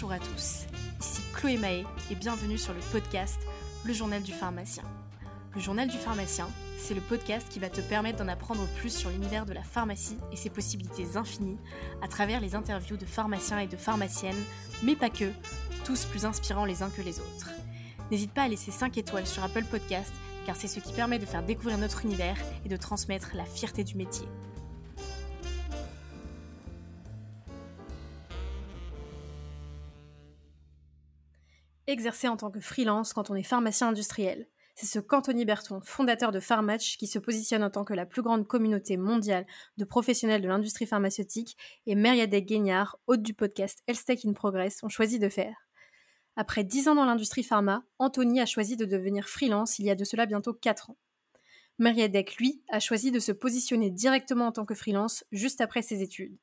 Bonjour à tous, ici Chloé Mahé et bienvenue sur le podcast Le Journal du Pharmacien. Le Journal du Pharmacien, c'est le podcast qui va te permettre d'en apprendre plus sur l'univers de la pharmacie et ses possibilités infinies à travers les interviews de pharmaciens et de pharmaciennes, mais pas que, tous plus inspirants les uns que les autres. N'hésite pas à laisser 5 étoiles sur Apple Podcast car c'est ce qui permet de faire découvrir notre univers et de transmettre la fierté du métier. Exercer en tant que freelance quand on est pharmacien industriel. C'est ce qu'Anthony Berton, fondateur de Pharmatch, qui se positionne en tant que la plus grande communauté mondiale de professionnels de l'industrie pharmaceutique, et Meriadec Guignard, hôte du podcast Health in Progress, ont choisi de faire. Après dix ans dans l'industrie pharma, Anthony a choisi de devenir freelance il y a de cela bientôt quatre ans. Meriadec, lui, a choisi de se positionner directement en tant que freelance juste après ses études.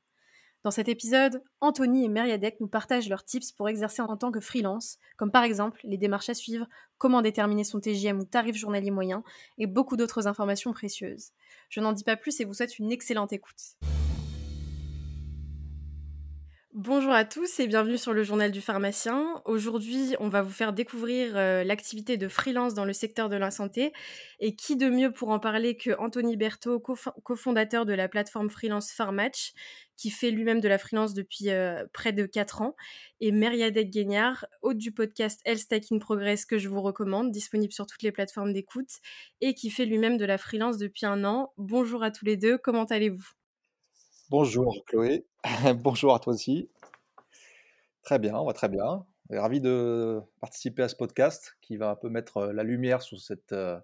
Dans cet épisode, Anthony et Meriadec nous partagent leurs tips pour exercer en tant que freelance, comme par exemple les démarches à suivre, comment déterminer son TGM ou tarif journalier moyen, et beaucoup d'autres informations précieuses. Je n'en dis pas plus et vous souhaite une excellente écoute. Bonjour à tous et bienvenue sur le journal du pharmacien. Aujourd'hui, on va vous faire découvrir euh, l'activité de freelance dans le secteur de la santé. Et qui de mieux pour en parler que Anthony Berthaud, cofondateur de la plateforme freelance Pharmatch, qui fait lui-même de la freelance depuis euh, près de 4 ans, et Meriadec Guignard, hôte du podcast Health in Progress que je vous recommande, disponible sur toutes les plateformes d'écoute, et qui fait lui-même de la freelance depuis un an. Bonjour à tous les deux, comment allez-vous? Bonjour Chloé, bonjour à toi aussi. Très bien, on va très bien. Ravi de participer à ce podcast qui va un peu mettre euh, la lumière sur cette euh,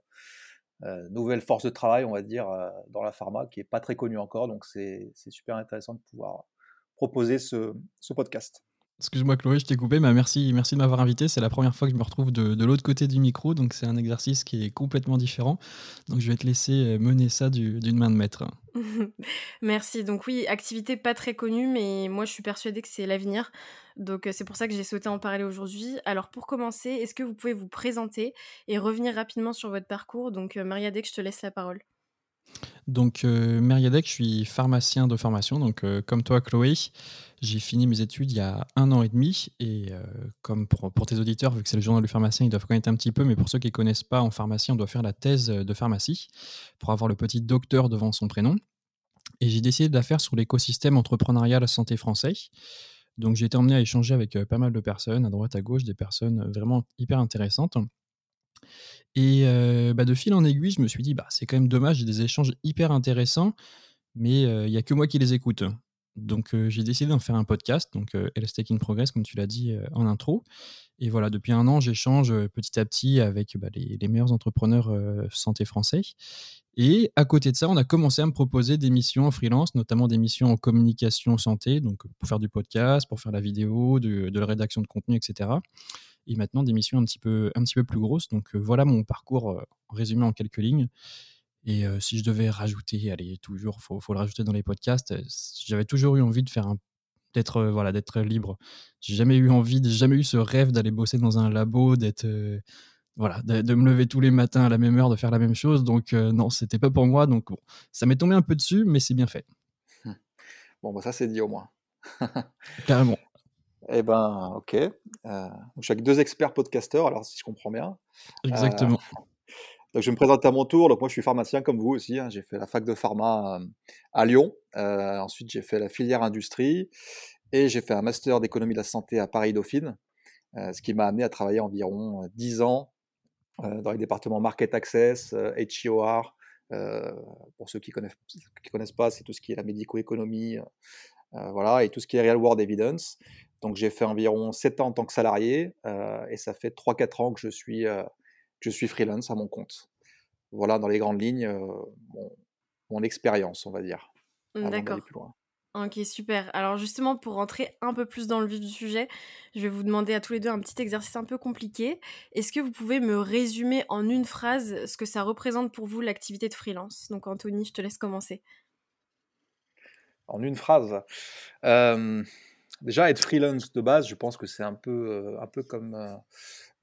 euh, nouvelle force de travail, on va dire, dans la pharma qui n'est pas très connue encore. Donc c'est super intéressant de pouvoir proposer ce podcast. Excuse-moi Chloé, je t'ai coupé, mais merci, merci de m'avoir invité. C'est la première fois que je me retrouve de, l'autre côté du micro, donc c'est un exercice qui est complètement différent. Donc je vais te laisser euh, mener ça d'une main de maître. merci. Donc oui, activité pas très connue, mais moi je suis persuadée que c'est l'avenir. Donc euh, c'est pour ça que j'ai souhaité en parler aujourd'hui. Alors pour commencer, est-ce que vous pouvez vous présenter et revenir rapidement sur votre parcours? Donc euh, Maria Deck, je te laisse la parole. Donc, euh, Meriadec, je suis pharmacien de formation. Donc, euh, comme toi, Chloé, j'ai fini mes études il y a un an et demi. Et euh, comme pour, tes auditeurs, vu que c'est le journal du pharmacien, ils doivent connaître un petit peu. Mais pour ceux qui ne connaissent pas, en pharmacie, on doit faire la thèse de pharmacie pour avoir le petit docteur devant son prénom. Et j'ai décidé de la faire sur l'écosystème entrepreneurial santé français. Donc, j'ai été emmené à échanger avec pas mal de personnes, à droite, à gauche, des personnes vraiment hyper intéressantes. Et bah, de fil en aiguille, je me suis dit: «Bah, c'est quand même dommage, j'ai des échanges hyper intéressants, mais il y a que moi qui les écoute». Donc j'ai décidé d'en faire un podcast, donc heu, in Progress comme tu l'as dit, en intro. Et voilà, depuis un an, j'échange, petit à petit avec, bah, les les meilleurs entrepreneurs, santé français. Et à côté de ça, on a commencé à me proposer des missions en freelance, notamment des missions en communication santé, donc pour faire du podcast, pour faire la vidéo, de de la rédaction de contenu etc et maintenant des missions un petit peu, un petit peu plus grosses. Donc voilà mon parcours résumé en quelques lignes. Et si je devais rajouter, allez, toujours, il faut, faut, le rajouter dans les podcasts, j'avais toujours eu envie de faire un d'être voilà d'être libre. J'ai jamais eu envie j'ai jamais eu ce rêve d'aller bosser dans un labo d'être voilà de, me lever tous les matins à la même heure de faire la même chose. Donc non c'était pas pour moi. Donc bon ça m'est tombé un peu dessus mais c'est bien fait. Bon bah ça c'est dit au moins. Carrément eh ben, ok. Euh, je suis avec deux experts podcasteurs, alors si je comprends bien. Exactement. Euh, donc, je vais me présenter à mon tour. Donc, moi, je suis pharmacien comme vous aussi. Hein. J'ai fait la fac de pharma euh, à Lyon. ensuite, j'ai fait la filière industrie et j'ai fait un master d'économie de la santé à Paris-Dauphine, ce qui m'a amené à travailler environ 10 ans dans les départements Market Access, HEOR. pour ceux qui ne connaissent, qui connaissent pas, c'est tout ce qui est la médico-économie, voilà, et tout ce qui est real world evidence. Donc j'ai fait environ 7 ans en tant que salarié euh, et ça fait 3-4 ans que je suis, euh, je suis freelance à mon compte. Voilà dans les grandes lignes euh, mon, expérience, on va dire. D'accord. Ok, super. Alors justement, pour rentrer un peu plus dans le vif du sujet, je vais vous demander à tous les deux un petit exercice un peu compliqué. Est-ce que vous pouvez me résumer en une phrase ce que ça représente pour vous l'activité de freelance? Donc Anthony, je te laisse commencer. En une phrase déjà être freelance de base, je pense que c'est un peu, euh, un peu comme euh,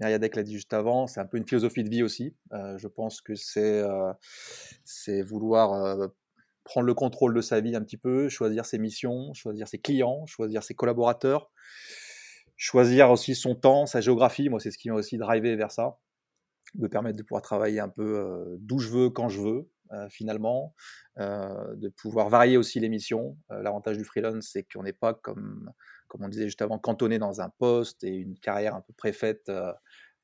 l'a dit juste avant, c'est un peu une philosophie de vie aussi. Euh, je pense que c'est c'est vouloir prendre le contrôle de sa vie un petit peu, choisir ses missions, choisir ses clients, choisir ses collaborateurs, choisir aussi son temps, sa géographie. Moi, c'est ce qui m'a aussi drivé vers ça, de permettre de pouvoir travailler un peu euh, d'où je veux, quand je veux, euh, finalement, euh, de pouvoir varier aussi les missions. L'avantage du freelance, c'est qu'on n'est pas comme, comme on disait juste avant, cantonné dans un poste et une carrière un peu préfaite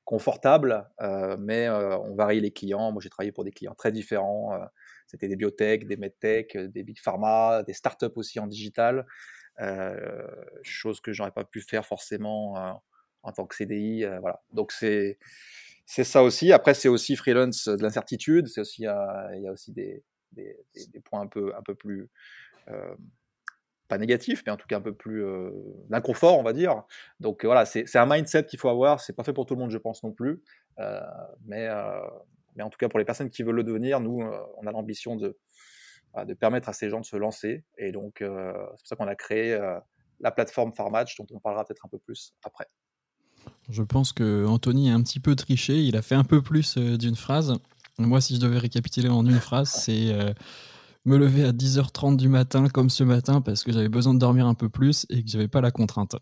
confortable, mais on varie les clients. Moi, j'ai travaillé pour des clients très différents. C'était des biotech, des medtech, des big pharma, des startups aussi en digital. Euh, chose que j'aurais pas pu faire forcément euh, en tant que CDI. Euh, voilà. Donc c'est c'est ça aussi. Après, c'est aussi freelance de l'incertitude. C'est aussi, il y a aussi des, des, des, points un peu, un peu plus, pas négatifs, mais en tout cas un peu plus d'inconfort, on va dire. Donc voilà, c'est un mindset qu'il faut avoir. C'est pas fait pour tout le monde, je pense non plus. mais, mais en tout cas, pour les personnes qui veulent le devenir, nous, on a l'ambition de, de permettre à ces gens de se lancer. Et donc, euh, c'est pour ça qu'on a créé euh, la plateforme Farmatch, dont on parlera peut-être un peu plus après. Je pense que Anthony a un petit peu triché. Il a fait un peu plus euh, d'une phrase. Moi, si je devais récapituler en une phrase, c'est me lever à 10h30 du matin, comme ce matin, parce que j'avais besoin de dormir un peu plus et que j'avais pas la contrainte.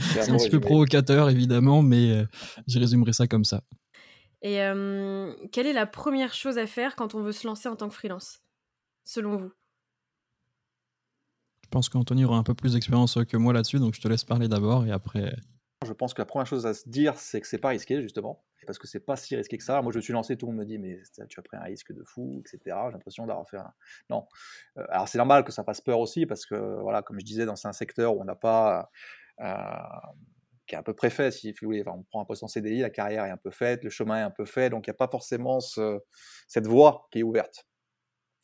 c'est un petit peu provocateur, évidemment, mais je résumerai ça comme ça. Et quelle est la première chose à faire quand on veut se lancer en tant que freelance selon vous? Je pense qu'Anthony aura un peu plus d'expérience que moi là-dessus, donc je te laisse parler d'abord et après. Je pense que la première chose à se dire, c'est que c'est pas risqué, justement, parce que c'est pas si risqué que ça. Moi, je me suis lancé, tout le monde me dit, mais tu as pris un risque de fou, etc. J'ai l'impression d'avoir fait un. Non. Euh, alors, c'est normal que ça fasse peur aussi, parce que, voilà, comme je disais, dans un secteur où on n'a pas. Euh, qui est un peu préfet, si vous voulez. on prend un poste en CDI, la carrière est un peu faite, le chemin est un peu fait, donc il n'y a pas forcément cette voie qui est ouverte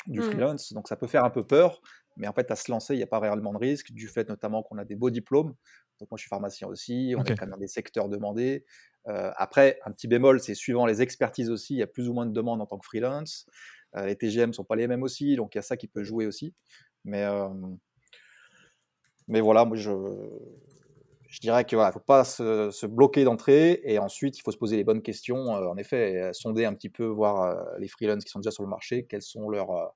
du mmh. freelance. Donc ça peut faire un peu peur, mais en fait, à se lancer, il n'y a pas réellement de risque, du fait notamment qu'on a des beaux diplômes. Donc moi, je suis pharmacien aussi, on est quand même dans des secteurs demandés. Euh, après, un petit bémol, c'est suivant les expertises aussi, il y a plus ou moins de demandes en tant que freelance. Euh, les TGM ne sont pas les mêmes aussi, donc il y a ça qui peut jouer aussi. Mais, euh, mais voilà, moi, je, je dirais qu'il ne faut pas se, bloquer d'entrée et ensuite il faut se poser les bonnes questions. En effet, sonder un petit peu, voir les freelances qui sont déjà sur le marché, quels sont leurs,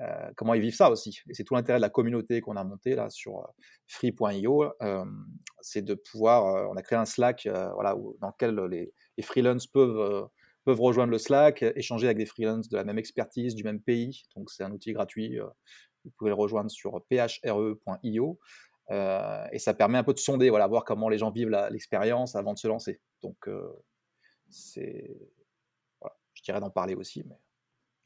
euh, comment ils vivent ça aussi. Et c'est tout l'intérêt de la communauté qu'on a montée là sur free.io, c'est de pouvoir, on a créé un Slack voilà, dans lequel les, les freelances peuvent peuvent rejoindre le Slack, échanger avec des freelances de la même expertise, du même pays. Donc c'est un outil gratuit. Vous pouvez le rejoindre sur phre.io. Euh, et ça permet un peu de sonder, voilà, voir comment les gens vivent l'expérience avant de se lancer. Donc, euh, c'est, voilà, je dirais d'en parler aussi. Mais...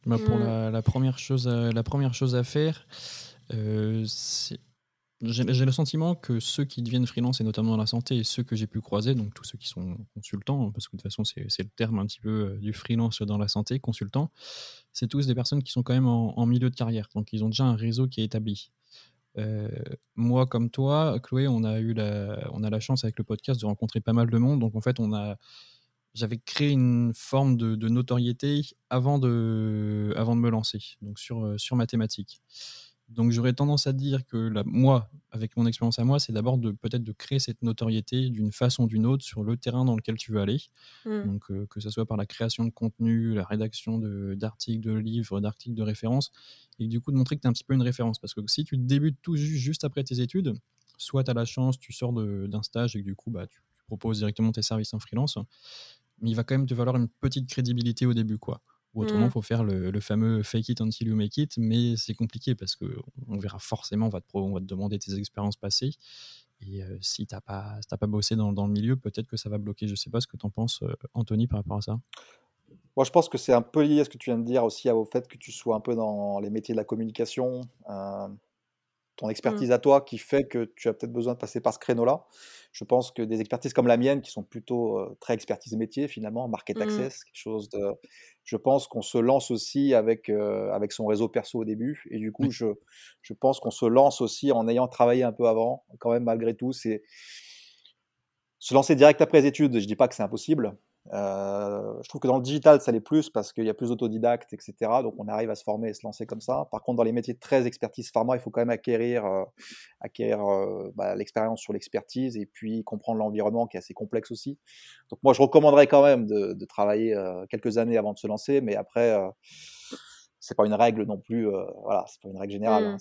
Bah, pour mmh. la, première chose à, la première chose à faire, euh, j'ai le sentiment que ceux qui deviennent freelance, et notamment dans la santé, et ceux que j'ai pu croiser, donc tous ceux qui sont consultants, parce que de toute façon c'est le terme un petit peu du freelance dans la santé, consultant, c'est tous des personnes qui sont quand même en, en, milieu de carrière, donc ils ont déjà un réseau qui est établi. Euh, moi, comme toi, Chloé, on a eu la, on a la chance avec le podcast de rencontrer pas mal de monde. Donc, en fait, on a, j'avais créé une forme de, notoriété avant de, avant de me lancer, donc sur, euh, sur mathématiques. Donc j'aurais tendance à dire que la, moi, avec mon expérience à moi, c'est d'abord de peut-être de créer cette notoriété d'une façon ou d'une autre sur le terrain dans lequel tu veux aller. Mmh. Donc euh, que ce soit par la création de contenu, la rédaction d'articles, de, livres, d'articles de référence, et du coup de montrer que tu es un petit peu une référence. Parce que si tu débutes tout juste, après tes études, soit tu as la chance, tu sors d'un stage et que du coup bah, tu, proposes directement tes services en freelance, mais il va quand même te valoir une petite crédibilité au début. quoi. Ou autrement, il mmh. faut faire le, fameux fake it until you make it, mais c'est compliqué parce qu'on verra forcément, on va, te, on va te demander tes expériences passées. Et si tu n'as pas, pas bossé dans, dans le milieu, peut-être que ça va bloquer. Je ne sais pas ce que tu en penses, Anthony, par rapport à ça. Moi, je pense que c'est un peu lié à ce que tu viens de dire aussi au fait que tu sois un peu dans les métiers de la communication ton expertise mmh. à toi qui fait que tu as peut-être besoin de passer par ce créneau-là. Je pense que des expertises comme la mienne, qui sont plutôt très expertise métier finalement, market mmh. access, quelque chose de. Je pense qu'on se lance aussi avec, avec son réseau perso au début. Et du coup, je, je pense qu'on se lance aussi en ayant travaillé un peu avant. Quand même, malgré tout, c'est. Se lancer direct après les études, je dis pas que c'est impossible, euh, je trouve que dans le digital, ça l'est plus parce qu'il y a plus d'autodidactes, etc. Donc on arrive à se former et se lancer comme ça. Par contre, dans les métiers très expertise pharma, il faut quand même acquérir, euh, acquérir euh, bah, l'expérience sur l'expertise et puis comprendre l'environnement qui est assez complexe aussi. Donc moi, je recommanderais quand même de, de travailler quelques années avant de se lancer, mais après, c'est pas une règle non plus. voilà, c'est pas une règle générale. Hein,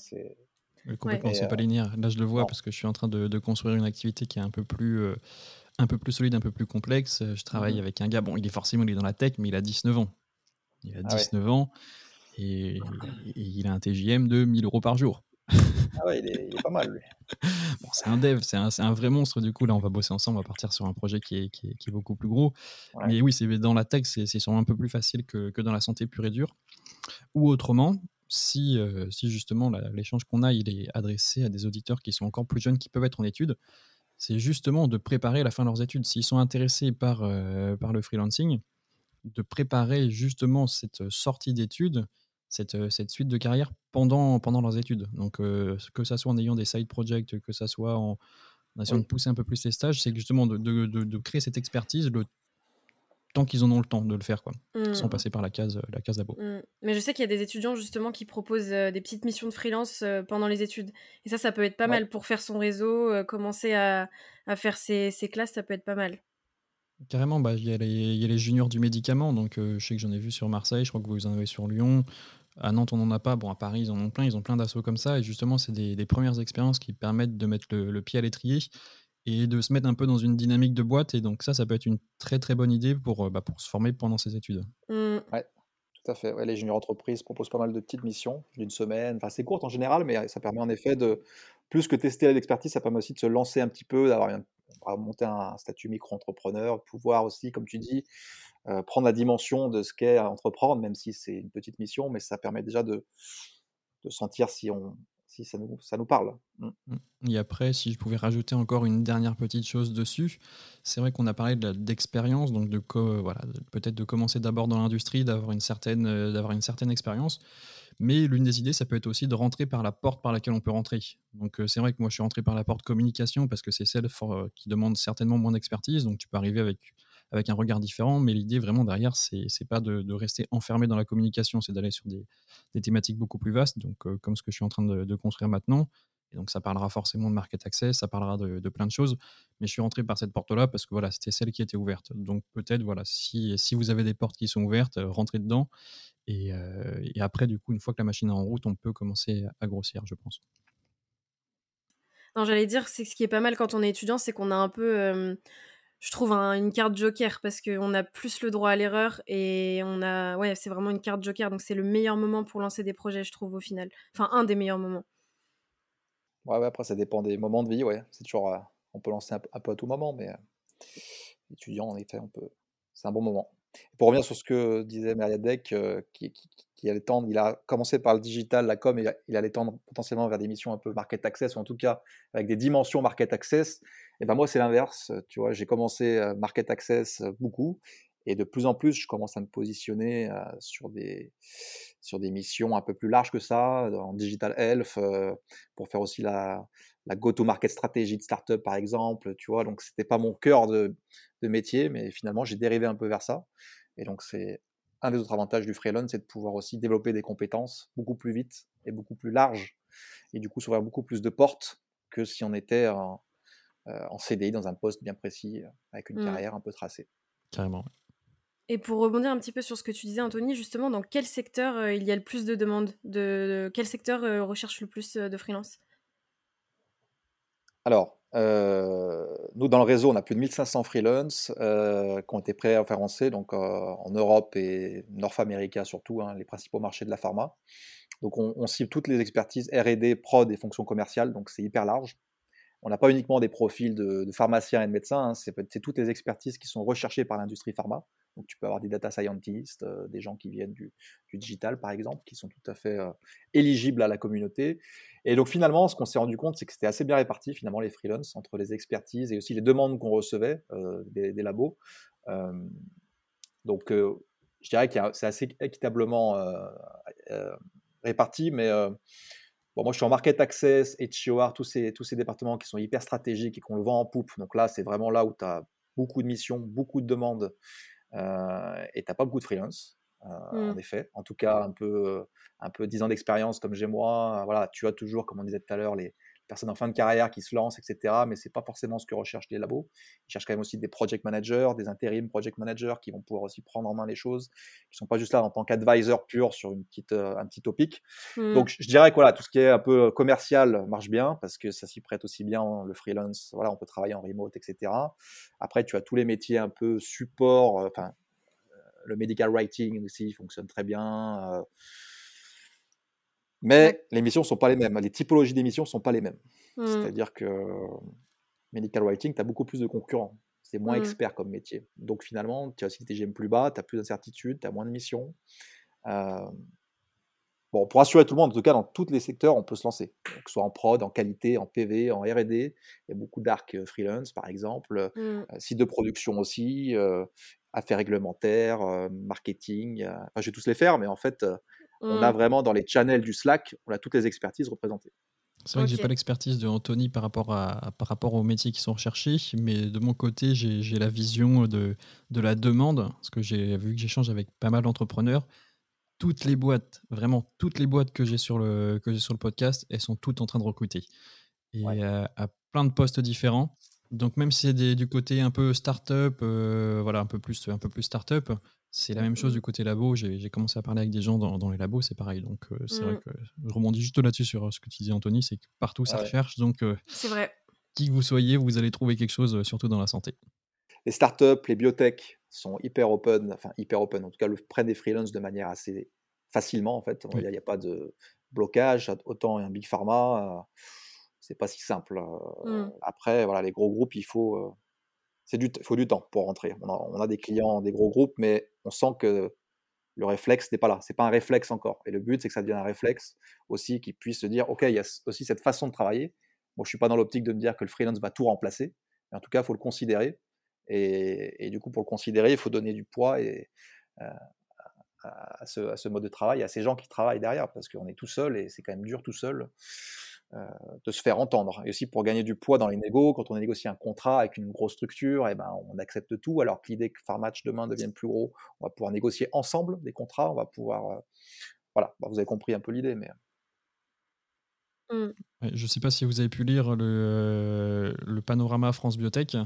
mmh. complètement, c'est pas linéaire. Là, je le vois parce que je suis en train de, construire une activité qui est un peu plus, un peu plus solide, un peu plus complexe. Je travaille mmh avec un gars, bon, il est forcément il est dans la tech, mais il a 19 ans. Il a 19 ah ans et, il a un TJM de 1000 euros par jour. Ah ouais, il est, pas mal, lui. bon, c'est un dev, c'est un, un, vrai monstre. Du coup, là, on va bosser ensemble, on va partir sur un projet qui est, qui est, qui est beaucoup plus gros. Mais oui, c'est dans la tech, c'est sûrement un peu plus facile que, que, dans la santé pure et dure. Ou autrement, si, euh, si justement l'échange qu'on a, il est adressé à des auditeurs qui sont encore plus jeunes, qui peuvent être en études, c'est justement de préparer la fin de leurs études. S'ils sont intéressés par, euh, par le freelancing, de préparer justement cette sortie d'études cette, cette, suite de carrière pendant, pendant leurs études. Donc, que ça soit en ayant des side projects, que ça soit en, essayant de pousser un peu plus les stages, c'est justement de, de, de, créer cette expertise le tant qu'ils en ont le temps de le faire, quoi, sans mmh. passer par la case, la case. Mmh. Mais je sais qu'il y a des étudiants justement qui proposent des petites missions de freelance pendant les études. Et ça, ça peut être pas mal pour faire son réseau, commencer à, à faire ses, ses, classes, ça peut être pas mal. Carrément, bah, il y, y, a les juniors du médicament, donc je sais que j'en ai vu sur Marseille, je crois que vous en avez sur Lyon. À Nantes, on n'en a pas. Bon, à Paris, ils en ont plein. Ils ont plein d'assauts comme ça. Et justement, c'est des, premières expériences qui permettent de mettre le, pied à l'étrier et de se mettre un peu dans une dynamique de boîte. Et donc, ça, ça peut être une très, très bonne idée pour, euh, bah, pour se former pendant ses études. Mmh. Ouais, tout à fait. les juniors entreprises proposent pas mal de petites missions d'une semaine. Enfin, c'est court en général, mais ça permet en effet de, plus que tester l'expertise, ça permet aussi de se lancer un petit peu, d'avoir monter un statut micro-entrepreneur, pouvoir aussi, comme tu dis, euh, prendre la dimension de ce qu'est entreprendre, même si c'est une petite mission, mais ça permet déjà de, de sentir si, on, ça, nous, parle. Mmh. Mmh. Et après, si je pouvais rajouter encore une dernière petite chose dessus, c'est vrai qu'on a parlé d'expérience, donc voilà, peut-être de commencer d'abord dans l'industrie, d'avoir une certaine, euh, d'avoir une certaine expérience. Mais l'une des idées, ça peut être aussi de rentrer par la porte par laquelle on peut rentrer. Donc euh, c'est vrai que moi, je suis rentré par la porte communication parce que c'est celle qui demande certainement moins d'expertise. Donc tu peux arriver avec avec un regard différent. Mais l'idée vraiment derrière, c'est n'est pas de, rester enfermé dans la communication, c'est d'aller sur des, thématiques beaucoup plus vastes, donc euh, comme ce que je suis en train de, construire maintenant. Donc ça parlera forcément de market access, ça parlera de, plein de choses. Mais je suis rentré par cette porte-là parce que voilà, c'était celle qui était ouverte. Donc peut-être voilà, si, vous avez des portes qui sont ouvertes, euh, rentrez dedans. Et, euh, et, après, du coup, une fois que la machine est en route, on peut commencer à grossir, je pense. Non, j'allais dire, c'est ce qui est pas mal quand on est étudiant, c'est qu'on a un peu je trouve une carte joker parce qu'on a plus le droit à l'erreur et on a ouais c'est vraiment une carte joker. Donc c'est le meilleur moment pour lancer des projets je trouve au final. Enfin un des meilleurs moments. Ouais, après ça dépend des moments de vie ouais. C'est toujours euh, on peut lancer un, peu à tout moment mais euh, étudiant en effet on peut c'est un bon moment. Pour revenir sur ce que disait Meriadec euh, qui, qui, allait tendre il a commencé par le digital la com et il allait tendre potentiellement vers des missions un peu market access ou en tout cas avec des dimensions market access et ben moi, c'est l'inverse. Tu vois, j'ai commencé market access beaucoup. Et de plus en plus, je commence à me positionner sur, des, sur des missions un peu plus larges que ça, en digital health, pour faire aussi la, la go-to-market stratégie de startup, par exemple. Tu vois, donc c'était pas mon cœur de, de métier, mais finalement, j'ai dérivé un peu vers ça. Et donc, c'est un des autres avantages du freelance, c'est de pouvoir aussi développer des compétences beaucoup plus vite et beaucoup plus larges. Et du coup, s'ouvrir beaucoup plus de portes que si on était en, euh, en CDI dans un poste bien précis, euh, avec une mmh. carrière un peu tracée. Carrément. Et pour rebondir un petit peu sur ce que tu disais, Anthony, justement, dans quel secteur euh, il y a le plus de demandes de, Quel secteur recherche le plus de freelance? Alors, nous, dans le réseau, on a plus de 1500 freelance qui ont été préréférencés donc, en Europe et North America surtout, hein, les principaux marchés de la pharma. Donc, on, on cible toutes les expertises RD, prod et fonctions commerciales, donc c'est hyper large on n'a pas uniquement des profils de, pharmaciens et de médecins, hein, c'est toutes les expertises qui sont recherchées par l'industrie pharma. Donc tu peux avoir des data scientists, euh, des gens qui viennent du, digital par exemple, qui sont tout à fait euh, éligibles à la communauté. Et donc finalement, ce qu'on s'est rendu compte, c'est que c'était assez bien réparti finalement les freelances entre les expertises et aussi les demandes qu'on recevait euh, des, labos. donc je dirais que c'est assez équitablement réparti, mais Bon, moi, je suis en market access, HOR, tous ces, tous ces départements qui sont hyper stratégiques et qu'on le vend en poupe. Donc là, c'est vraiment là où tu as beaucoup de missions, beaucoup de demandes euh, et tu n'as pas beaucoup de freelance. Euh, en mmh. effet, en tout cas, un peu, un peu 10 ans d'expérience comme j'ai moi, voilà, tu as toujours, comme on disait tout à l'heure, les, personne en fin de carrière qui se lance, etc. Mais c'est pas forcément ce que recherchent les labos. Ils cherchent quand même aussi des project managers, des intérim project managers qui vont pouvoir aussi prendre en main les choses, qui sont pas juste là en tant qu'advisor pur sur une petite, euh, un petit topic. Mmh. Donc je dirais que voilà, tout ce qui est un peu commercial marche bien parce que ça s'y prête aussi bien le freelance. Voilà, on peut travailler en remote, etc. Après, tu as tous les métiers un peu support, euh, enfin le medical writing aussi fonctionne très bien. Mais les missions ne sont pas les mêmes. Les typologies d'émissions ne sont pas les mêmes. Mmh. C'est-à-dire que medical writing, tu as beaucoup plus de concurrents. C'est moins mmh. expert comme métier. Donc finalement, tu as aussi des TGM plus bas, tu as plus d'incertitudes, tu as moins de missions. Bon, pour assurer tout le monde, en tout cas, dans tous les secteurs, on peut se lancer. Que ce soit en prod, en qualité, en PV, en RD. Il y a beaucoup d'arcs freelance, par exemple. Mmh. site de production aussi affaires réglementaires, marketing. Enfin, je vais tous les faire, mais en fait, on a mmh. vraiment dans les channels du Slack, on a toutes les expertises représentées. C'est vrai que j'ai pas l'expertise de Anthony par rapport, à, par rapport aux métiers qui sont recherchés, mais de mon côté, j'ai la vision de, de la demande, parce que j'ai vu que j'échange avec pas mal d'entrepreneurs. Toutes les boîtes, vraiment toutes les boîtes que j'ai sur, le, que sur le podcast, elles sont toutes en train de recruter. Et à plein de postes différents. Donc même si c'est du côté un peu start-up, euh, voilà, un peu plus, un peu plus start-up, c'est la même chose du côté labo. J'ai commencé à parler avec des gens dans, les labos, c'est pareil. Donc euh, c'est vrai mmh. que je rebondis juste là-dessus sur ce que tu disais, Anthony, c'est que partout ça recherche. Donc euh, c'est vrai. Qui que vous soyez, vous allez trouver quelque chose, surtout dans la santé. Les startups, les biotech sont hyper open, enfin hyper open, en tout cas le, prennent des freelances de manière assez facilement en fait. Il n'y a, pas de blocage, autant un big pharma c'est pas si simple. Mmh. Après, voilà, les gros groupes, il faut, c'est du, faut du temps pour rentrer. On a, des clients, des gros groupes, mais on sent que le réflexe n'est pas là. C'est pas un réflexe encore. Et le but, c'est que ça devienne un réflexe aussi, qui puisse se dire, ok, il y a aussi cette façon de travailler. Moi, je suis pas dans l'optique de me dire que le freelance va tout remplacer, mais en tout cas, il faut le considérer. Et, du coup, pour le considérer, il faut donner du poids et, à, ce, à, ce, mode de travail, à ces gens qui travaillent derrière, parce qu'on est tout seul et c'est quand même dur tout seul. Euh, de se faire entendre. Et aussi pour gagner du poids dans les négos, quand on a négocié un contrat avec une grosse structure, et eh ben, on accepte tout. Alors que l'idée que Farmatch demain devienne plus gros, on va pouvoir négocier ensemble des contrats, on va pouvoir... Euh, voilà, bah, vous avez compris un peu l'idée, mais... Mmh. je ne sais pas si vous avez pu lire le, le, panorama France Biotech.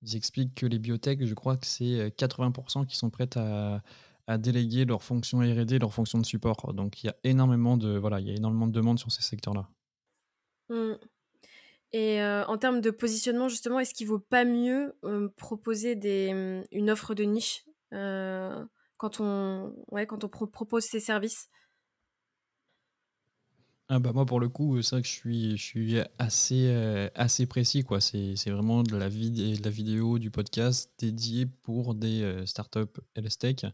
Ils expliquent que les biotech, je crois que c'est 80% qui sont prêtes à, à déléguer leurs fonctions R&D, leurs fonctions de support. Donc il y a énormément de voilà, il y a énormément de demandes sur ces secteurs-là. Mmh. Et en termes de positionnement, justement, est-ce qu'il vaut pas mieux proposer des, mmh, une offre de niche quand on, ouais, quand on propose ces services? Ah bah moi pour le coup c'est vrai que je suis, je suis assez, assez précis quoi. C'est, vraiment de la, de la vidéo, du podcast dédié pour des startups LSTech.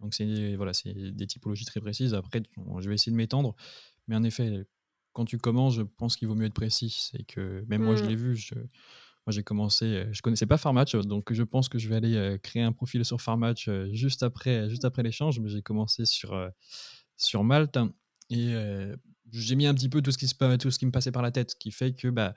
Donc c'est, voilà, c'est des typologies très précises. Après je vais essayer de m'étendre. Mais en effet, quand tu commences, je pense qu'il vaut mieux être précis. C'est que même moi, je mmh. l'ai vu. Je, moi, j'ai commencé, je connaissais pas Farmatch, donc je pense que je vais aller créer un profil sur Farmatch juste après, juste après l'échange. Mais j'ai commencé sur, sur Malte et j'ai mis un petit peu tout ce, qui se, tout ce qui me passait par la tête, ce qui fait que bah,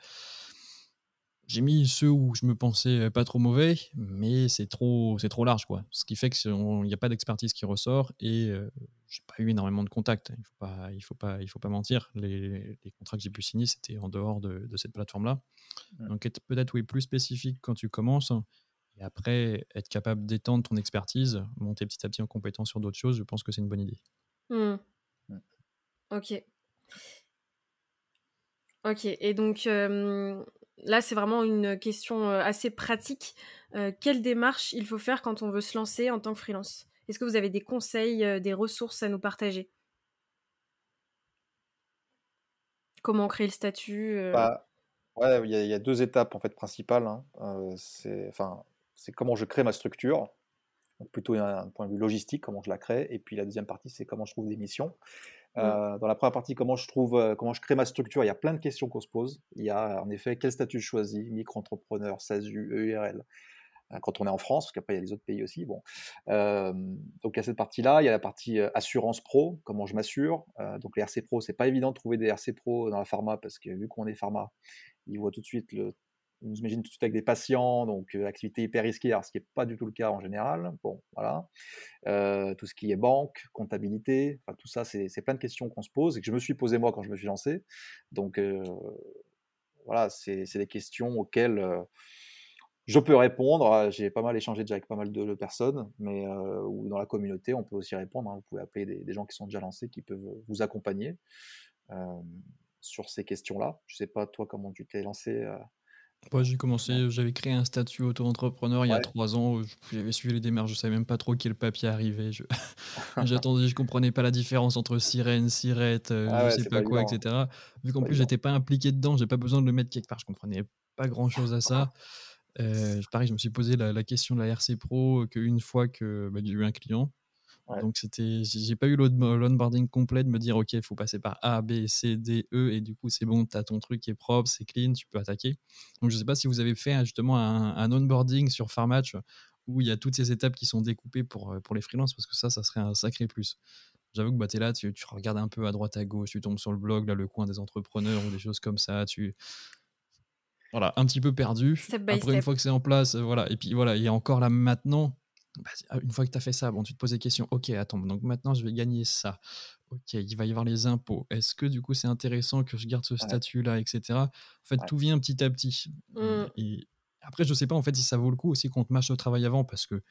j'ai mis ceux où je me pensais pas trop mauvais, mais c'est trop, c'est trop large, quoi. Ce qui fait qu'il n'y a pas d'expertise qui ressort et je j'ai pas eu énormément de contacts. Il faut pas, il faut pas, il faut pas mentir. Les, les contrats que j'ai pu signer, c'était en dehors de, de cette plateforme-là. Donc être peut-être oui plus spécifique quand tu commences. Et après, être capable d'étendre ton expertise, monter petit à petit en compétence sur d'autres choses, je pense que c'est une bonne idée. Mmh. Ok. Ok. Et donc, là, c'est vraiment une question assez pratique. quelle démarche il faut faire quand on veut se lancer en tant que freelance? Est-ce que vous avez des conseils, des ressources à nous partager? Comment créer le statut bah, Ouais, il y, a deux étapes en fait principales. Hein. c'est comment je crée ma structure, donc plutôt un point de vue logistique, comment je la crée, et puis la deuxième partie, c'est comment je trouve des missions. Euh, dans la première partie, comment je trouve, euh, comment je crée ma structure, il y a plein de questions qu'on se pose. Il y a en effet quel statut je choisis, micro-entrepreneur, SASU, EURL, euh, quand on est en France, parce qu'après il y a les autres pays aussi. Bon, donc il y a cette partie-là. Il y a la partie assurance pro, comment je m'assure. donc les RC pro, c'est pas évident de trouver des RC pro dans la pharma parce que vu qu'on est pharma, ils voient tout de suite le on nous imagine tout de suite avec des patients, donc euh, activité hyper risquée, ce qui n'est pas du tout le cas en général. Bon, voilà. Tout ce qui est banque, comptabilité, tout ça, c'est plein de questions qu'on se pose et que je me suis posé moi quand je me suis lancé. Donc, voilà, c'est des questions auxquelles je peux répondre. J'ai pas mal échangé déjà avec pas mal de, personnes, mais ou dans la communauté, on peut aussi répondre. Hein. Vous pouvez appeler des, gens qui sont déjà lancés, qui peuvent vous accompagner sur ces questions-là. Je sais pas toi comment tu t'es lancé. J'ai commencé, j'avais créé un statut auto-entrepreneur il y a trois ans. J'avais suivi les démarches, je savais même pas trop quel papier arrivait. Je... J'attendais, je comprenais pas la différence entre sirène, sirette, euh, ah je sais pas quoi, etc. Vu qu'en plus, j'étais pas impliqué dedans, j'ai pas besoin de le mettre quelque part. Je comprenais pas grand chose à ça. Euh, pareil, je me suis posé la, question de la RC Pro qu'une fois que bah, j'ai eu un client. Donc c'était, j'ai pas eu l'onboarding complet de me dire ok, il faut passer par A, B, C, D, E et du coup c'est bon, tu as ton truc qui est propre, c'est clean, tu peux attaquer. Donc je sais pas si vous avez fait justement un, onboarding sur Farmatch où il y a toutes ces étapes qui sont découpées pour, euh, pour les freelances parce que ça, ça serait un sacré plus. J'avoue que bah, tu es là, tu, tu, regardes un peu à droite à gauche, tu tombes sur le blog, là, le coin des entrepreneurs ou des choses comme ça, tu, voilà, un petit peu perdu. Après, une fois que c'est en place, euh, voilà. Et puis voilà, il y a encore là maintenant, bah, ah, une fois que tu as fait ça, bon, tu te poses des questions. Ok, attends, donc maintenant je vais gagner ça. Ok, il va y avoir les impôts. Est-ce que du coup c'est intéressant que je garde ce statut-là, etc. En fait, tout vient petit à petit. Mmh. Et après, je sais pas en fait si ça vaut le coup aussi qu'on te mâche au travail avant parce que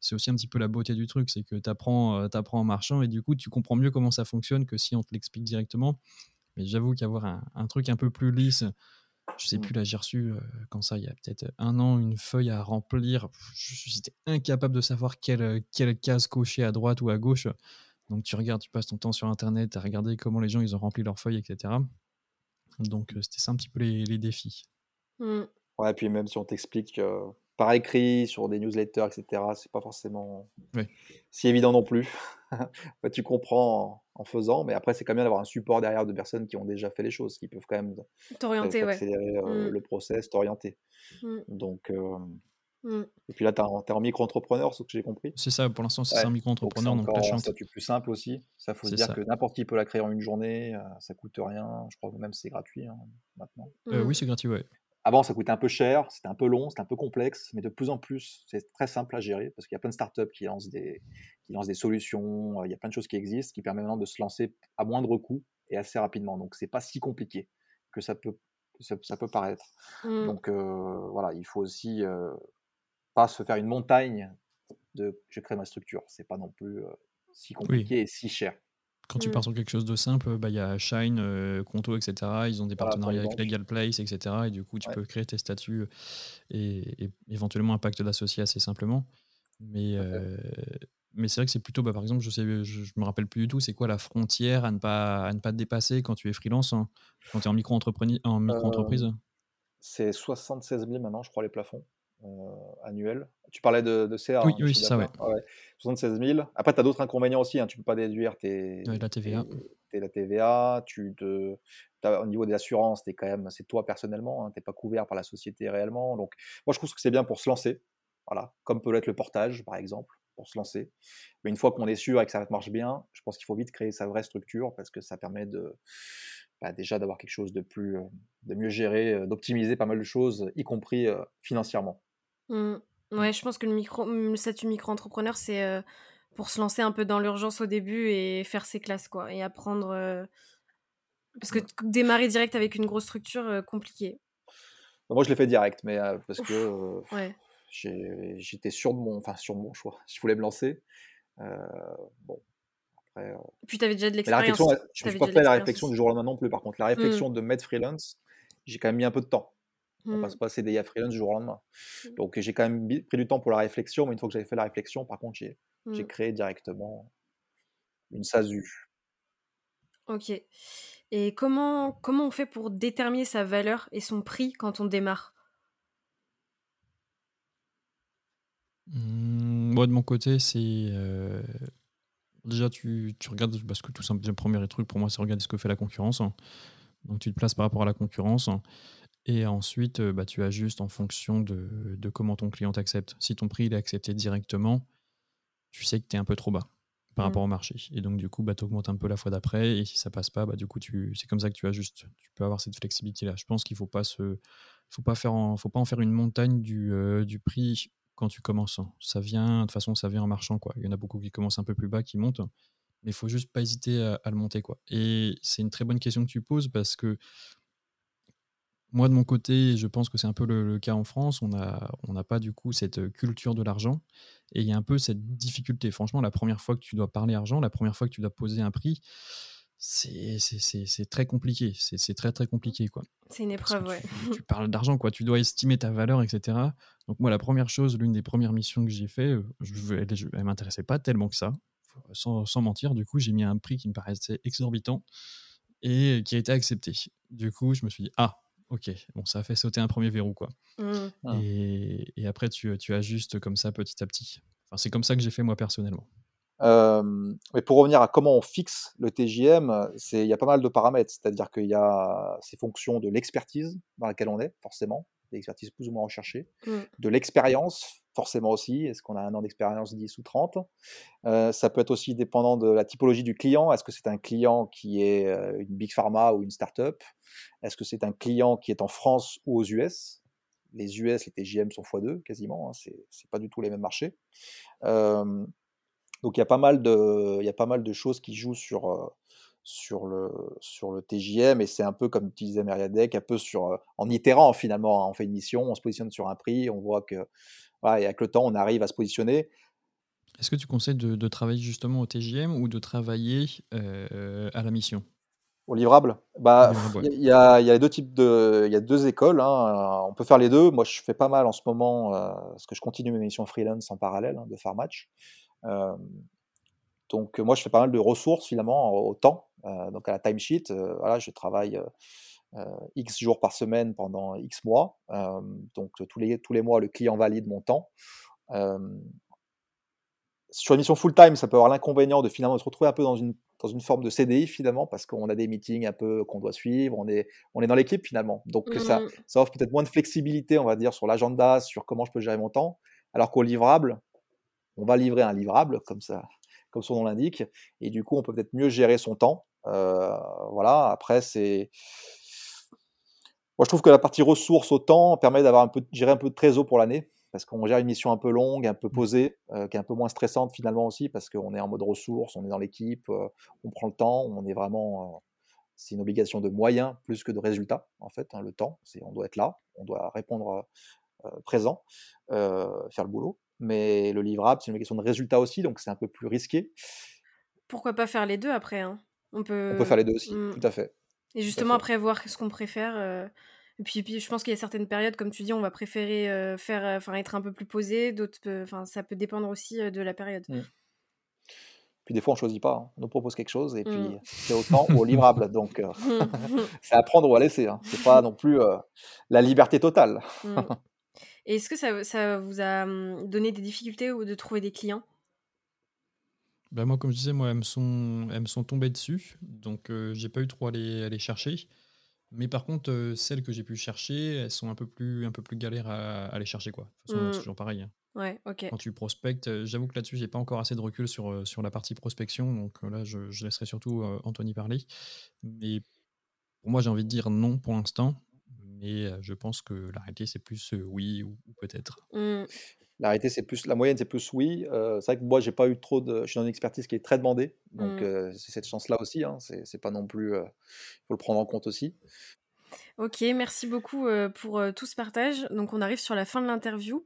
c'est aussi un petit peu la beauté du truc, c'est que tu apprends, euh, apprends, en marchant et du coup tu comprends mieux comment ça fonctionne que si on te l'explique directement. Mais j'avoue qu'avoir un, un, truc un peu plus lisse, je sais mmh. plus, là, j'ai reçu, quand ça, il y a peut-être un an, une feuille à remplir. J'étais incapable de savoir quelle, quelle case cocher à droite ou à gauche. Donc, tu regardes, tu passes ton temps sur Internet à regarder comment les gens ils ont rempli leurs feuilles, etc. Donc, c'était ça un petit peu les, les défis. Mmh. Ouais, et puis même si on t'explique par écrit, sur des newsletters, etc., c'est pas forcément si évident non plus. tu comprends en, faisant, mais après, c'est quand même bien d'avoir un support derrière de personnes qui ont déjà fait les choses, qui peuvent quand même t'orienter, accélérer euh, mmh. le process, t'orienter. Mmh. Donc, mmh. et puis là, tu es en micro-entrepreneur, ce que j'ai compris. C'est ça, pour l'instant, c'est un micro-entrepreneur. Donc, c'est un statut plus simple aussi. Ça, faut se dire que n'importe qui peut la créer en une journée, euh, ça coûte rien. Je crois que même c'est gratuit hein, maintenant. Euh, oui, c'est gratuit, ouais. Avant, ça coûtait un peu cher, c'était un peu long, c'était un peu complexe, mais de plus en plus, c'est très simple à gérer parce qu'il y a plein de startups qui lancent des, qui lancent des solutions, euh, il y a plein de choses qui existent qui permettent maintenant de se lancer à moindre coût et assez rapidement. Donc, c'est pas si compliqué que ça peut, ça, peut paraître. Mmh. Donc, euh, voilà, il faut aussi euh, pas se faire une montagne de je crée ma structure. C'est pas non plus si compliqué et si cher. Quand tu pars mmh. sur quelque chose de simple, bah, il y a Shine, euh, Conto, etc. Ils ont des partenariats avec Legal Place, etc. Et du coup, tu peux créer tes statuts et, éventuellement un pacte d'associé assez simplement. Mais, euh, mais c'est vrai que c'est plutôt, bah, par exemple, je ne je, me rappelle plus du tout, c'est quoi la frontière à ne pas, à ne pas dépasser quand tu es freelance, hein, quand tu es en micro-entreprise en micro -entreprise C'est 76 000 maintenant, je crois, les plafonds. Euh, annuel. Tu parlais de, de CA. Oui, hein, oui c'est ça, ouais. 76 000. Après, tu as d'autres inconvénients aussi. Hein. Tu peux pas déduire tes, la TVA. la TVA. Tu te, au niveau des assurances, es quand même, c'est toi personnellement. Hein, tu n'es pas couvert par la société réellement. Donc, moi, je trouve que c'est bien pour se lancer. Voilà, comme peut l'être le portage, par exemple, pour se lancer. Mais une fois qu'on est sûr et que ça marche bien, je pense qu'il faut vite créer sa vraie structure parce que ça permet de, bah, déjà d'avoir quelque chose de plus, de mieux géré, d'optimiser pas mal de choses, y compris financièrement. Mmh. Ouais, je pense que le, micro, le statut micro-entrepreneur, c'est euh, pour se lancer un peu dans l'urgence au début et faire ses classes, quoi. Et apprendre. Euh, parce que démarrer direct avec une grosse structure, euh, compliqué. Bah, moi, je l'ai fait direct, mais parce que ouais. j'étais sûr de mon, enfin, sur mon choix. Je voulais me lancer. bon. Après, Puis, tu avais déjà de l'expérience. Je ne pas fait la réflexion du jour au lendemain non plus. Par contre, la mmh. réflexion de mettre freelance, j'ai quand même mis un peu de temps. On ne passe mmh. pas CDI à freelance du jour au lendemain. Mmh. Donc j'ai quand même pris du temps pour la réflexion, mais une fois que j'avais fait la réflexion, par contre, j'ai mmh. créé directement une SASU. Ok. Et comment, comment on fait pour déterminer sa valeur et son prix quand on démarre? Moi, de mon côté, c'est. Euh, déjà, tu, tu, regardes, parce que tout simplement, le premier truc pour moi, c'est regarder ce que fait la concurrence. Donc, tu te places par rapport à la concurrence. Et ensuite, bah, tu ajustes en fonction de, de comment ton client t'accepte. Si ton prix il est accepté directement, tu sais que tu es un peu trop bas par mmh. rapport au marché. Et donc, du coup, bah, tu augmentes un peu la fois d'après. Et si ça passe pas, bah, du coup, c'est comme ça que tu ajustes. Tu peux avoir cette flexibilité-là. Je pense qu'il faut pas se, faut pas faire en, faut pas en faire une montagne du, du prix quand tu commences. Ça vient, de toute façon, ça vient en marchant. Quoi. Il y en a beaucoup qui commencent un peu plus bas, qui montent. Mais il faut juste pas hésiter à, à le monter. Quoi. Et c'est une très bonne question que tu poses parce que moi, de mon côté, je pense que c'est un peu le, cas en France. On n'a on pas du coup cette culture de l'argent. Et il y a un peu cette difficulté. Franchement, la première fois que tu dois parler argent, la première fois que tu dois poser un prix, c'est très compliqué. C'est très très compliqué. quoi. C'est une épreuve, ouais. Tu, parles d'argent, quoi. Tu dois estimer ta valeur, etc. Donc moi, la première chose, l'une des premières missions que j'ai fait, je, elle, ne m'intéressait pas tellement que ça. Sans, sans mentir, du coup, j'ai mis un prix qui me paraissait exorbitant et qui a été accepté. Du coup, je me suis dit, ah, ok, bon, ça a fait sauter un premier verrou, quoi. Mmh. Ah. Et, et, après, tu, tu, ajustes comme ça petit à petit. Enfin, c'est comme ça que j'ai fait moi personnellement. mais pour revenir à comment on fixe le TJM, il y a pas mal de paramètres. C'est-à-dire qu'il y a ces fonctions de l'expertise dans laquelle on est, forcément, l'expertise plus ou moins recherchée, mmh. de l'expérience, forcément aussi. Est-ce qu'on a un an d'expérience 10 ou 30 euh, Ça peut être aussi dépendant de la typologie du client. Est-ce que c'est un client qui est euh, une big pharma ou une start-up? Est-ce que c'est un client qui est en France ou aux US Les US, les TJM sont x2 quasiment. Hein, c'est, pas du tout les mêmes marchés. Euh, donc il y a pas mal de, y a pas mal de choses qui jouent sur sur le, sur le TJM et c'est un peu comme tu Meriadec, un peu sur, en itérant finalement, hein. on fait une mission, on se positionne sur un prix, on voit que voilà, et avec le temps on arrive à se positionner. Est-ce que tu conseilles de, travailler justement au TJM ou de travailler à la mission? Au livrable? Bah, il y, a, y, a deux types de, y a deux écoles. Hein, on peut faire les deux. Moi, je fais pas mal en ce moment parce que je continue mes missions freelance en parallèle hein, de Farmatch. donc moi, je fais pas mal de ressources finalement au temps. donc à la timesheet, voilà, je travaille X jours par semaine pendant X mois. donc tous les, tous les mois, le client valide mon temps. sur une mission full-time, ça peut avoir l'inconvénient de finalement se retrouver un peu dans une, dans une forme de CDI finalement, parce qu'on a des meetings un peu qu'on doit suivre, on est, on est dans l'équipe finalement. Donc ça, mmh. ça offre peut-être moins de flexibilité, on va dire, sur l'agenda, sur comment je peux gérer mon temps, alors qu'au livrable, on va livrer un livrable, comme ça, comme son nom l'indique, et du coup, on peut peut-être mieux gérer son temps. voilà, après, c'est moi, je trouve que la partie ressources au temps permet d'avoir un peu, gérer un peu de trésor pour l'année, parce qu'on gère une mission un peu longue, un peu mmh. posée, euh, qui est un peu moins stressante finalement aussi, parce qu'on est en mode ressources, on est dans l'équipe, euh, on prend le temps, on est vraiment. Euh, c'est une obligation de moyens plus que de résultats, en fait. Hein, le temps, c'est on doit être là, on doit répondre présent, faire le boulot. Mais le livrable, c'est une question de résultats aussi, donc c'est un peu plus risqué. Pourquoi pas faire les deux après hein on, peut... on peut faire les deux aussi, mmh. tout à fait. Et justement, après, voir ce qu'on préfère. Euh, et puis, puis, je pense qu'il y a certaines périodes, comme tu dis, on va préférer euh, faire, euh, enfin, être un peu plus posé. D'autres, enfin, ça peut dépendre aussi de la période. Mmh. Puis des fois, on choisit pas. Hein. On nous propose quelque chose et puis mmh. c'est au temps ou au livrable. Donc, c'est à prendre ou à laisser. Hein. C'est pas non plus la liberté totale. Mmh. Et est-ce que ça, ça vous a donné des difficultés ou de trouver des clients? Bah, moi, comme je disais, moi, elles me sont, elles me sont tombées dessus, donc euh, j'ai pas eu trop à les, à les chercher. Mais par contre, euh, celles que j'ai pu chercher, elles sont un peu plus, un peu plus galères à, à les chercher, quoi. De toute façon, c'est mmh. toujours pareil. Hein. Ouais, ok. Quand tu prospectes, euh, j'avoue que là-dessus, j'ai pas encore assez de recul sur, sur la partie prospection, donc là, je, je laisserai surtout Anthony parler. Mais pour moi, j'ai envie de dire non pour l'instant, mais je pense que la réalité, c'est plus oui ou, peut-être. Mmh. La c'est plus, la moyenne, c'est plus oui. c'est vrai que moi, j'ai pas eu trop de. Je suis dans une expertise qui est très demandée, donc mmh. c'est cette chance-là aussi. Hein, c'est pas non plus. Il faut le prendre en compte aussi. Ok, merci beaucoup pour tout ce partage. Donc, on arrive sur la fin de l'interview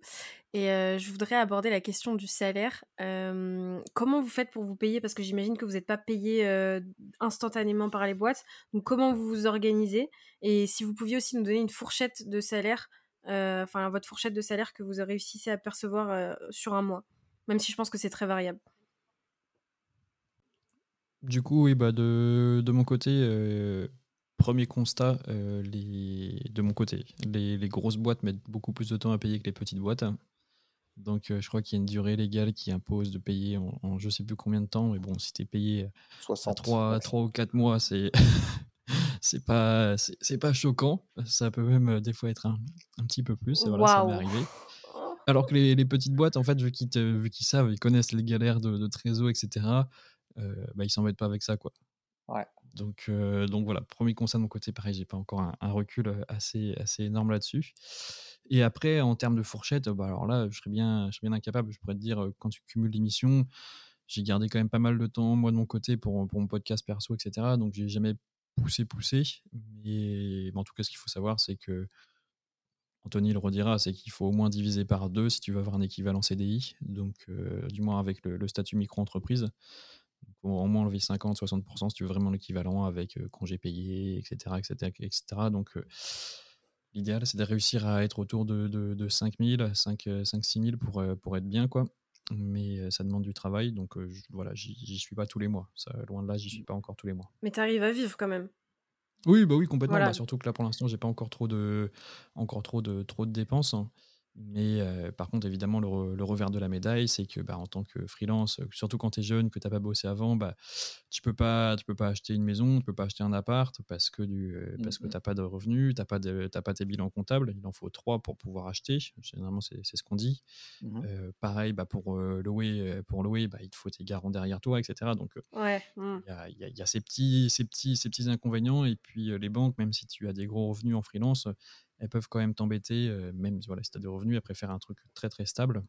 et je voudrais aborder la question du salaire. comment vous faites pour vous payer? Parce que j'imagine que vous n'êtes pas payé instantanément par les boîtes. Donc, comment vous vous organisez? Et si vous pouviez aussi nous donner une fourchette de salaire euh, enfin votre fourchette de salaire que vous réussissez à percevoir euh, sur un mois, même si je pense que c'est très variable. Du coup, oui, bah de, de mon côté, euh, premier constat, les, de mon côté, les, les, grosses boîtes mettent beaucoup plus de temps à payer que les petites boîtes. Donc, je crois qu'il y a une durée légale qui impose de payer en, en je sais plus combien de temps. Mais bon, si tu es payé 60, 3, 3 ou 4 mois, c'est c'est pas c'est pas choquant. Ça peut même euh, des fois être un, un petit peu plus. Voilà, ça m'est arrivé. Alors que les, les, petites boîtes, en fait, vu qu'ils, vu qu'ils savent, ils connaissent les galères de, de trésor, etc. Euh, bah, ils s'embêtent pas avec ça, quoi. Ouais. Donc, euh, donc voilà, premier conseil de mon côté, pareil, j'ai pas encore un, recul euh, assez, assez énorme là-dessus. Et après, en termes de fourchette, bah alors là, je serais bien, je serais bien incapable. Je pourrais te dire, quand tu cumules l'émission, j'ai gardé quand même pas mal de temps, moi, de mon côté, pour, pour mon podcast perso, etc. Donc, j'ai jamais poussé, poussé. Mais, en tout cas, ce qu'il faut savoir, c'est que Anthony le redira, c'est qu'il faut au moins diviser par deux si tu veux avoir un équivalent CDI, donc du moins avec le, statut micro-entreprise. Au moins enlever 50-60% si tu veux vraiment l'équivalent avec congés payés, etc. etc., etc. Donc l'idéal, c'est de réussir à être autour de, de, de 5 000, 5-6 000 pour, pour être bien. quoi mais ça demande du travail, donc voilà, j'y suis pas tous les mois. Ça, loin de là, j'y suis pas encore tous les mois. Mais tu arrives à vivre quand même. Oui, bah oui, complètement. Bah, surtout que là, pour l'instant, j'ai pas encore trop de, encore trop de, trop de dépenses. Hein. Mais par contre, évidemment, le, revers de la médaille, c'est que bah, en tant que freelance, surtout quand tu es jeune, que tu n'as pas bossé avant, bah, tu peux pas, tu peux pas acheter une maison, tu peux pas acheter un appart parce que parce que mmh pas de revenus, t'as pas de, pas tes bilans comptables. Il en faut trois pour pouvoir acheter. Généralement, c'est, ce qu'on dit. Mmh pareil, bah, pour louer, pour louer, bah, il te faut tes garants derrière toi, etc. Donc, mmh. il y, a, y, a, ces petits, ces petits, ces petits inconvénients. Et puis les banques, même si tu as des gros revenus en freelance elles peuvent quand même t'embêter, même voilà, si tu as des revenus, après faire un truc très très stable.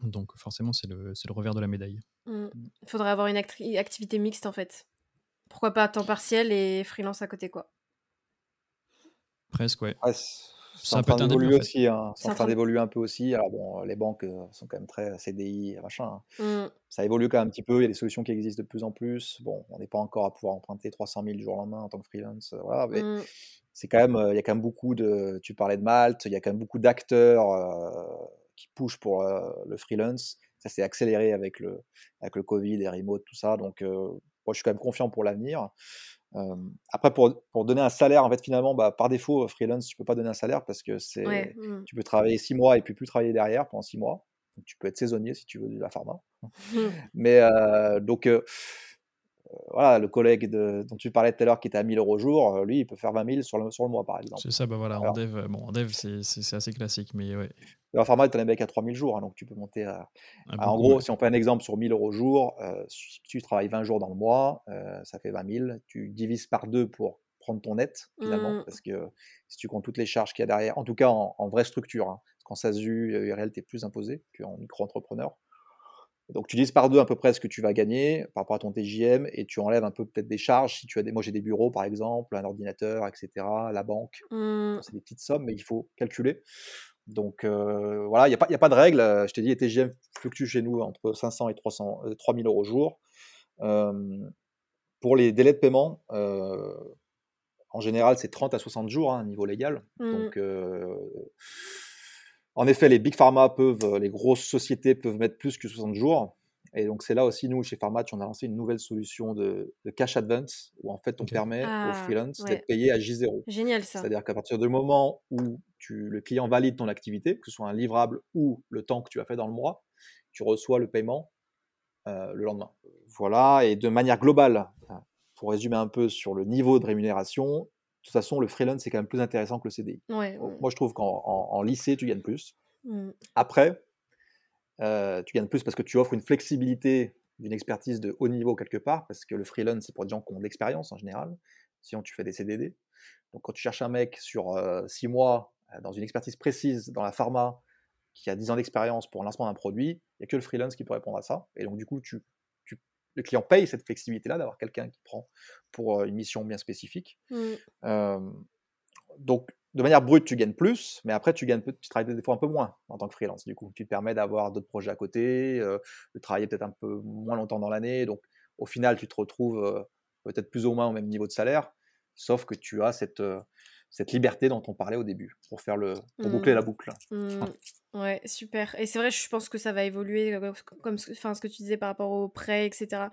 Donc forcément, c'est le, le, revers de la médaille. Mmh. Il faudrait avoir une activité mixte en fait. Pourquoi pas temps partiel et freelance à côté quoi Presque, ouais. c'est en train d'évoluer aussi. Hein. C'est en train d'évoluer un peu aussi. Alors bon, les banques sont quand même très CDI, machin. Hein. Mmh. Ça évolue quand même un petit peu. Il y a des solutions qui existent de plus en plus. Bon, on n'est pas encore à pouvoir emprunter 300 000 du jour au lendemain en tant que freelance. Voilà, mais mmh c'est quand même, il y a quand même beaucoup de, tu parlais de Malte, il y a quand même beaucoup d'acteurs qui poussent pour le freelance. Ça s'est accéléré avec le, avec le Covid et remote, tout ça. Donc, moi, je suis quand même confiant pour l'avenir. après, pour, pour, donner un salaire, en fait, finalement, bah, par défaut, freelance, tu peux pas donner un salaire parce que c'est, mmh. tu peux travailler six mois et puis plus travailler derrière pendant six mois. Donc, tu peux être saisonnier si tu veux de la pharma. Mais donc, voilà, le collègue dont tu parlais tout à l'heure qui était à 1000 euros au jour, euh, lui, il peut faire 20 000 sur le, sur le mois, par exemple. C'est ça, bah voilà, en dev, euh, bon, en dev c'est assez classique, mais ouais. En format, tu as un mec à 3000 jours, hein, donc tu peux monter à. Ah, en gros, si on fait un exemple sur 1000 euros au jour, euh, si tu travailles 20 jours dans le mois, ça fait 20 000. Tu divises par deux pour prendre ton net, finalement, mmh. parce que si tu comptes toutes les charges qu'il y a derrière, en tout cas en, vraie structure, hein, parce qu'en SASU, URL, tu es plus imposé qu'en micro-entrepreneur. Donc tu divises par deux à peu près ce que tu vas gagner par rapport à ton TJM et tu enlèves un peu peut-être des charges. Si tu as des, moi j'ai des bureaux par exemple, un ordinateur, etc. La banque, mmh. c'est des petites sommes, mais il faut calculer. Donc euh, voilà, il n'y a, pas, a pas de règle. Je t'ai dit, les TJM fluctuent chez nous entre 500 et 300, 3000 euh, euros au jour. pour les délais de paiement, euh, en général, c'est 30 à 60 jours, hein, niveau légal. Mmh. Donc en effet, les big pharma peuvent, euh, les grosses sociétés peuvent mettre plus que 60 jours. Et donc, c'est là aussi, nous, chez Pharmatch, on a lancé une nouvelle solution de, cash advance où en fait, on permet aux ah, freelance d'être payé à J0. Génial ça. C'est-à-dire qu'à partir du moment où tu, le client valide ton activité, que ce soit un livrable ou le temps que tu as fait dans le mois, tu reçois le paiement euh, le lendemain. Voilà, et de manière globale, pour résumer un peu sur le niveau de rémunération, toute façon, le freelance, c'est quand même plus intéressant que le CDI. Moi, je trouve qu'en lycée, tu gagnes plus. Mmh. Après, euh, tu gagnes plus parce que tu offres une flexibilité d'une expertise de haut niveau quelque part, parce que le freelance, c'est pour des gens qui ont de l'expérience en général. Sinon, tu fais des CDD. Donc, quand tu cherches un mec sur 6 euh, mois, euh, dans une expertise précise, dans la pharma, qui a 10 ans d'expérience pour le lancement d'un produit, il n'y a que le freelance qui peut répondre à ça. Et donc, du coup, tu le client paye cette flexibilité-là d'avoir quelqu'un qui prend pour une mission bien spécifique. Mmh. donc, de manière brute, tu gagnes plus, mais après, tu gagnes, tu travailles des fois un peu moins en tant que freelance. Du coup, tu te permets d'avoir d'autres projets à côté, de travailler peut-être un peu moins longtemps dans l'année. Donc, au final, tu te retrouves peut-être plus ou moins au même niveau de salaire, sauf que tu as cette, cette liberté dont on parlait au début, pour faire le, pour boucler mmh. la boucle. Mmh. Ouais, super. Et c'est vrai, je pense que ça va évoluer, euh, comme enfin, ce que tu disais par rapport aux prêts, etc.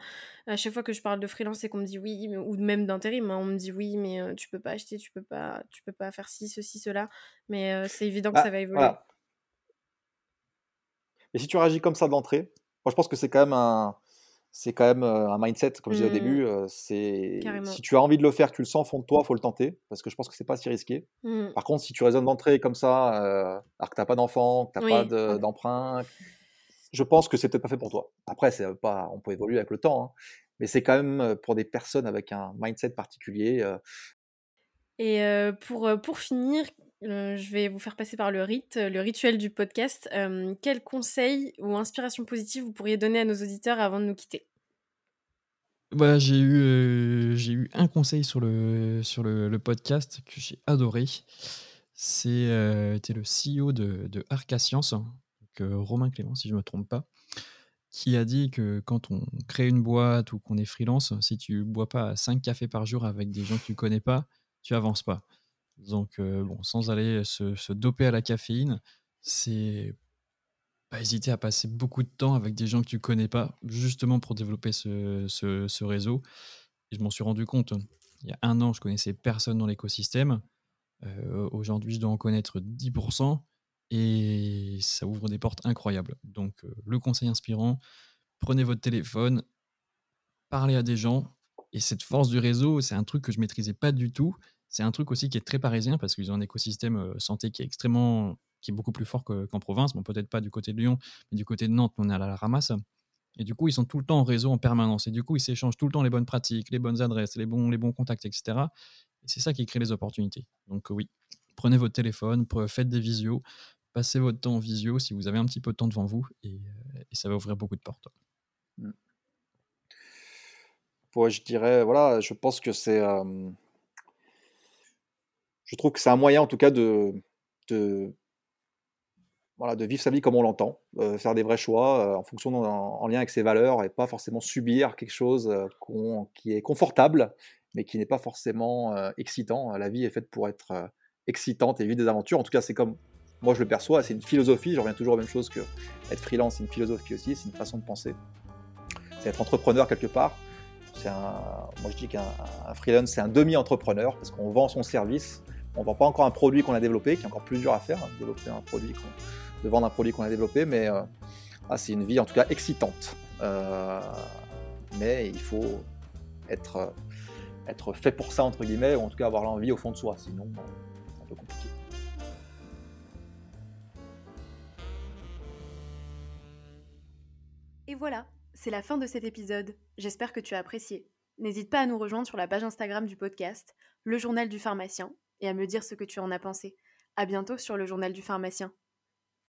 À chaque fois que je parle de freelance et qu'on me dit oui, ou même d'intérim, hein, on me dit oui, mais euh, tu peux pas acheter, tu peux pas, tu peux pas faire ci, ceci, cela. Mais euh, c'est évident que bah, ça va évoluer. Et si tu réagis comme ça d'entrée, moi je pense que c'est quand même un, c'est quand même un mindset, comme je disais au mmh. début. c'est si tu as envie de le faire, tu le sens au fond de toi, faut le tenter, parce que je pense que c'est pas si risqué. Mmh. Par contre, si tu raisonnes d'entrée comme ça, alors que t'as pas d'enfant, que t'as pas d'emprunt, je pense que c'est peut-être pas fait pour toi. Après, c'est pas, on peut évoluer avec le temps, hein, mais c'est quand même pour des personnes avec un mindset particulier. Et pour, pour finir, je vais vous faire passer par le rite, le rituel du podcast. quel conseil ou inspiration positive vous pourriez donner à nos auditeurs avant de nous quitter? Bah, j'ai eu, heu, j'ai eu un conseil sur le podcast que j'ai adoré. C'est, le CEO de de Arca heu, Romain Clément, si je me trompe pas, qui a dit que quand on crée une boîte ou qu'on est freelance, si tu bois pas 5 cafés par jour avec des gens que tu connais pas, tu avances pas. Donc bon, sans aller se doper à la caféine, c'est pas hésiter à passer beaucoup de temps avec des gens que tu connais pas, justement pour développer ce réseau je m'en suis rendu compte, il y a 1 an, je connaissais personne dans l'écosystème. Heu, aujourd'hui, je dois en connaître 10% et ça ouvre des portes incroyables. Donc heu, le conseil inspirant, prenez votre téléphone, parlez à des gens et cette force du réseau, c'est un truc que je maîtrisais pas du tout. C'est un truc aussi qui est très parisien parce qu'ils ont un écosystème, santé qui est extrêmement qui est beaucoup plus fort que qu'en province. Bon, peut-être pas du côté de Lyon, mais du côté de Nantes, on est à la ramasse et du coup, ils sont tout le temps en réseau en permanence et du coup, ils s'échangent tout le temps les bonnes pratiques, les bonnes adresses, les bons les bons contacts et cetera et c'est ça qui crée les opportunités. Donc oui, prenez votre téléphone, faites des visios, passez votre temps en visio si vous avez un petit peu de temps devant vous et et ça va ouvrir beaucoup de portes. Mmh. Ouais, je dirais, voilà, je pense que c'est, je trouve que c'est un moyen en tout cas de vivre sa vie comme on l'entend, heu, faire des vrais choix, heu, en fonction en en lien avec ses valeurs et pas forcément subir quelque chose, qu'on qui est confortable, mais qui n'est pas forcément, excitant. La vie est faite pour être, excitante et vivre des aventures. En tout cas, c'est comme moi je le perçois, c'est une philosophie, je reviens toujours aux mêmes choses qu'être freelance, c'est une philosophie aussi, c'est une façon de penser. C'est être entrepreneur quelque part. Un moi je dis qu'un un freelance, c'est un demi-entrepreneur parce qu'on vend son service. On vend pas encore un produit qu'on a développé, qui est encore plus dur à faire, hein, de vendre un produit qu'on a développé, mais euh, ah, c'est une vie en tout cas excitante. Euh, mais il faut être, euh, être fait pour ça, entre guillemets, ou en tout cas avoir l'envie au fond de soi, sinon c'est un peu compliqué. Et voilà, c'est la fin de cet épisode. J'espère que tu as apprécié. N'hésite pas à nous rejoindre sur la page Instagram du podcast, Le Journal du Pharmacien, et à me dire ce que tu en as pensé. À bientôt sur Le Journal du Pharmacien.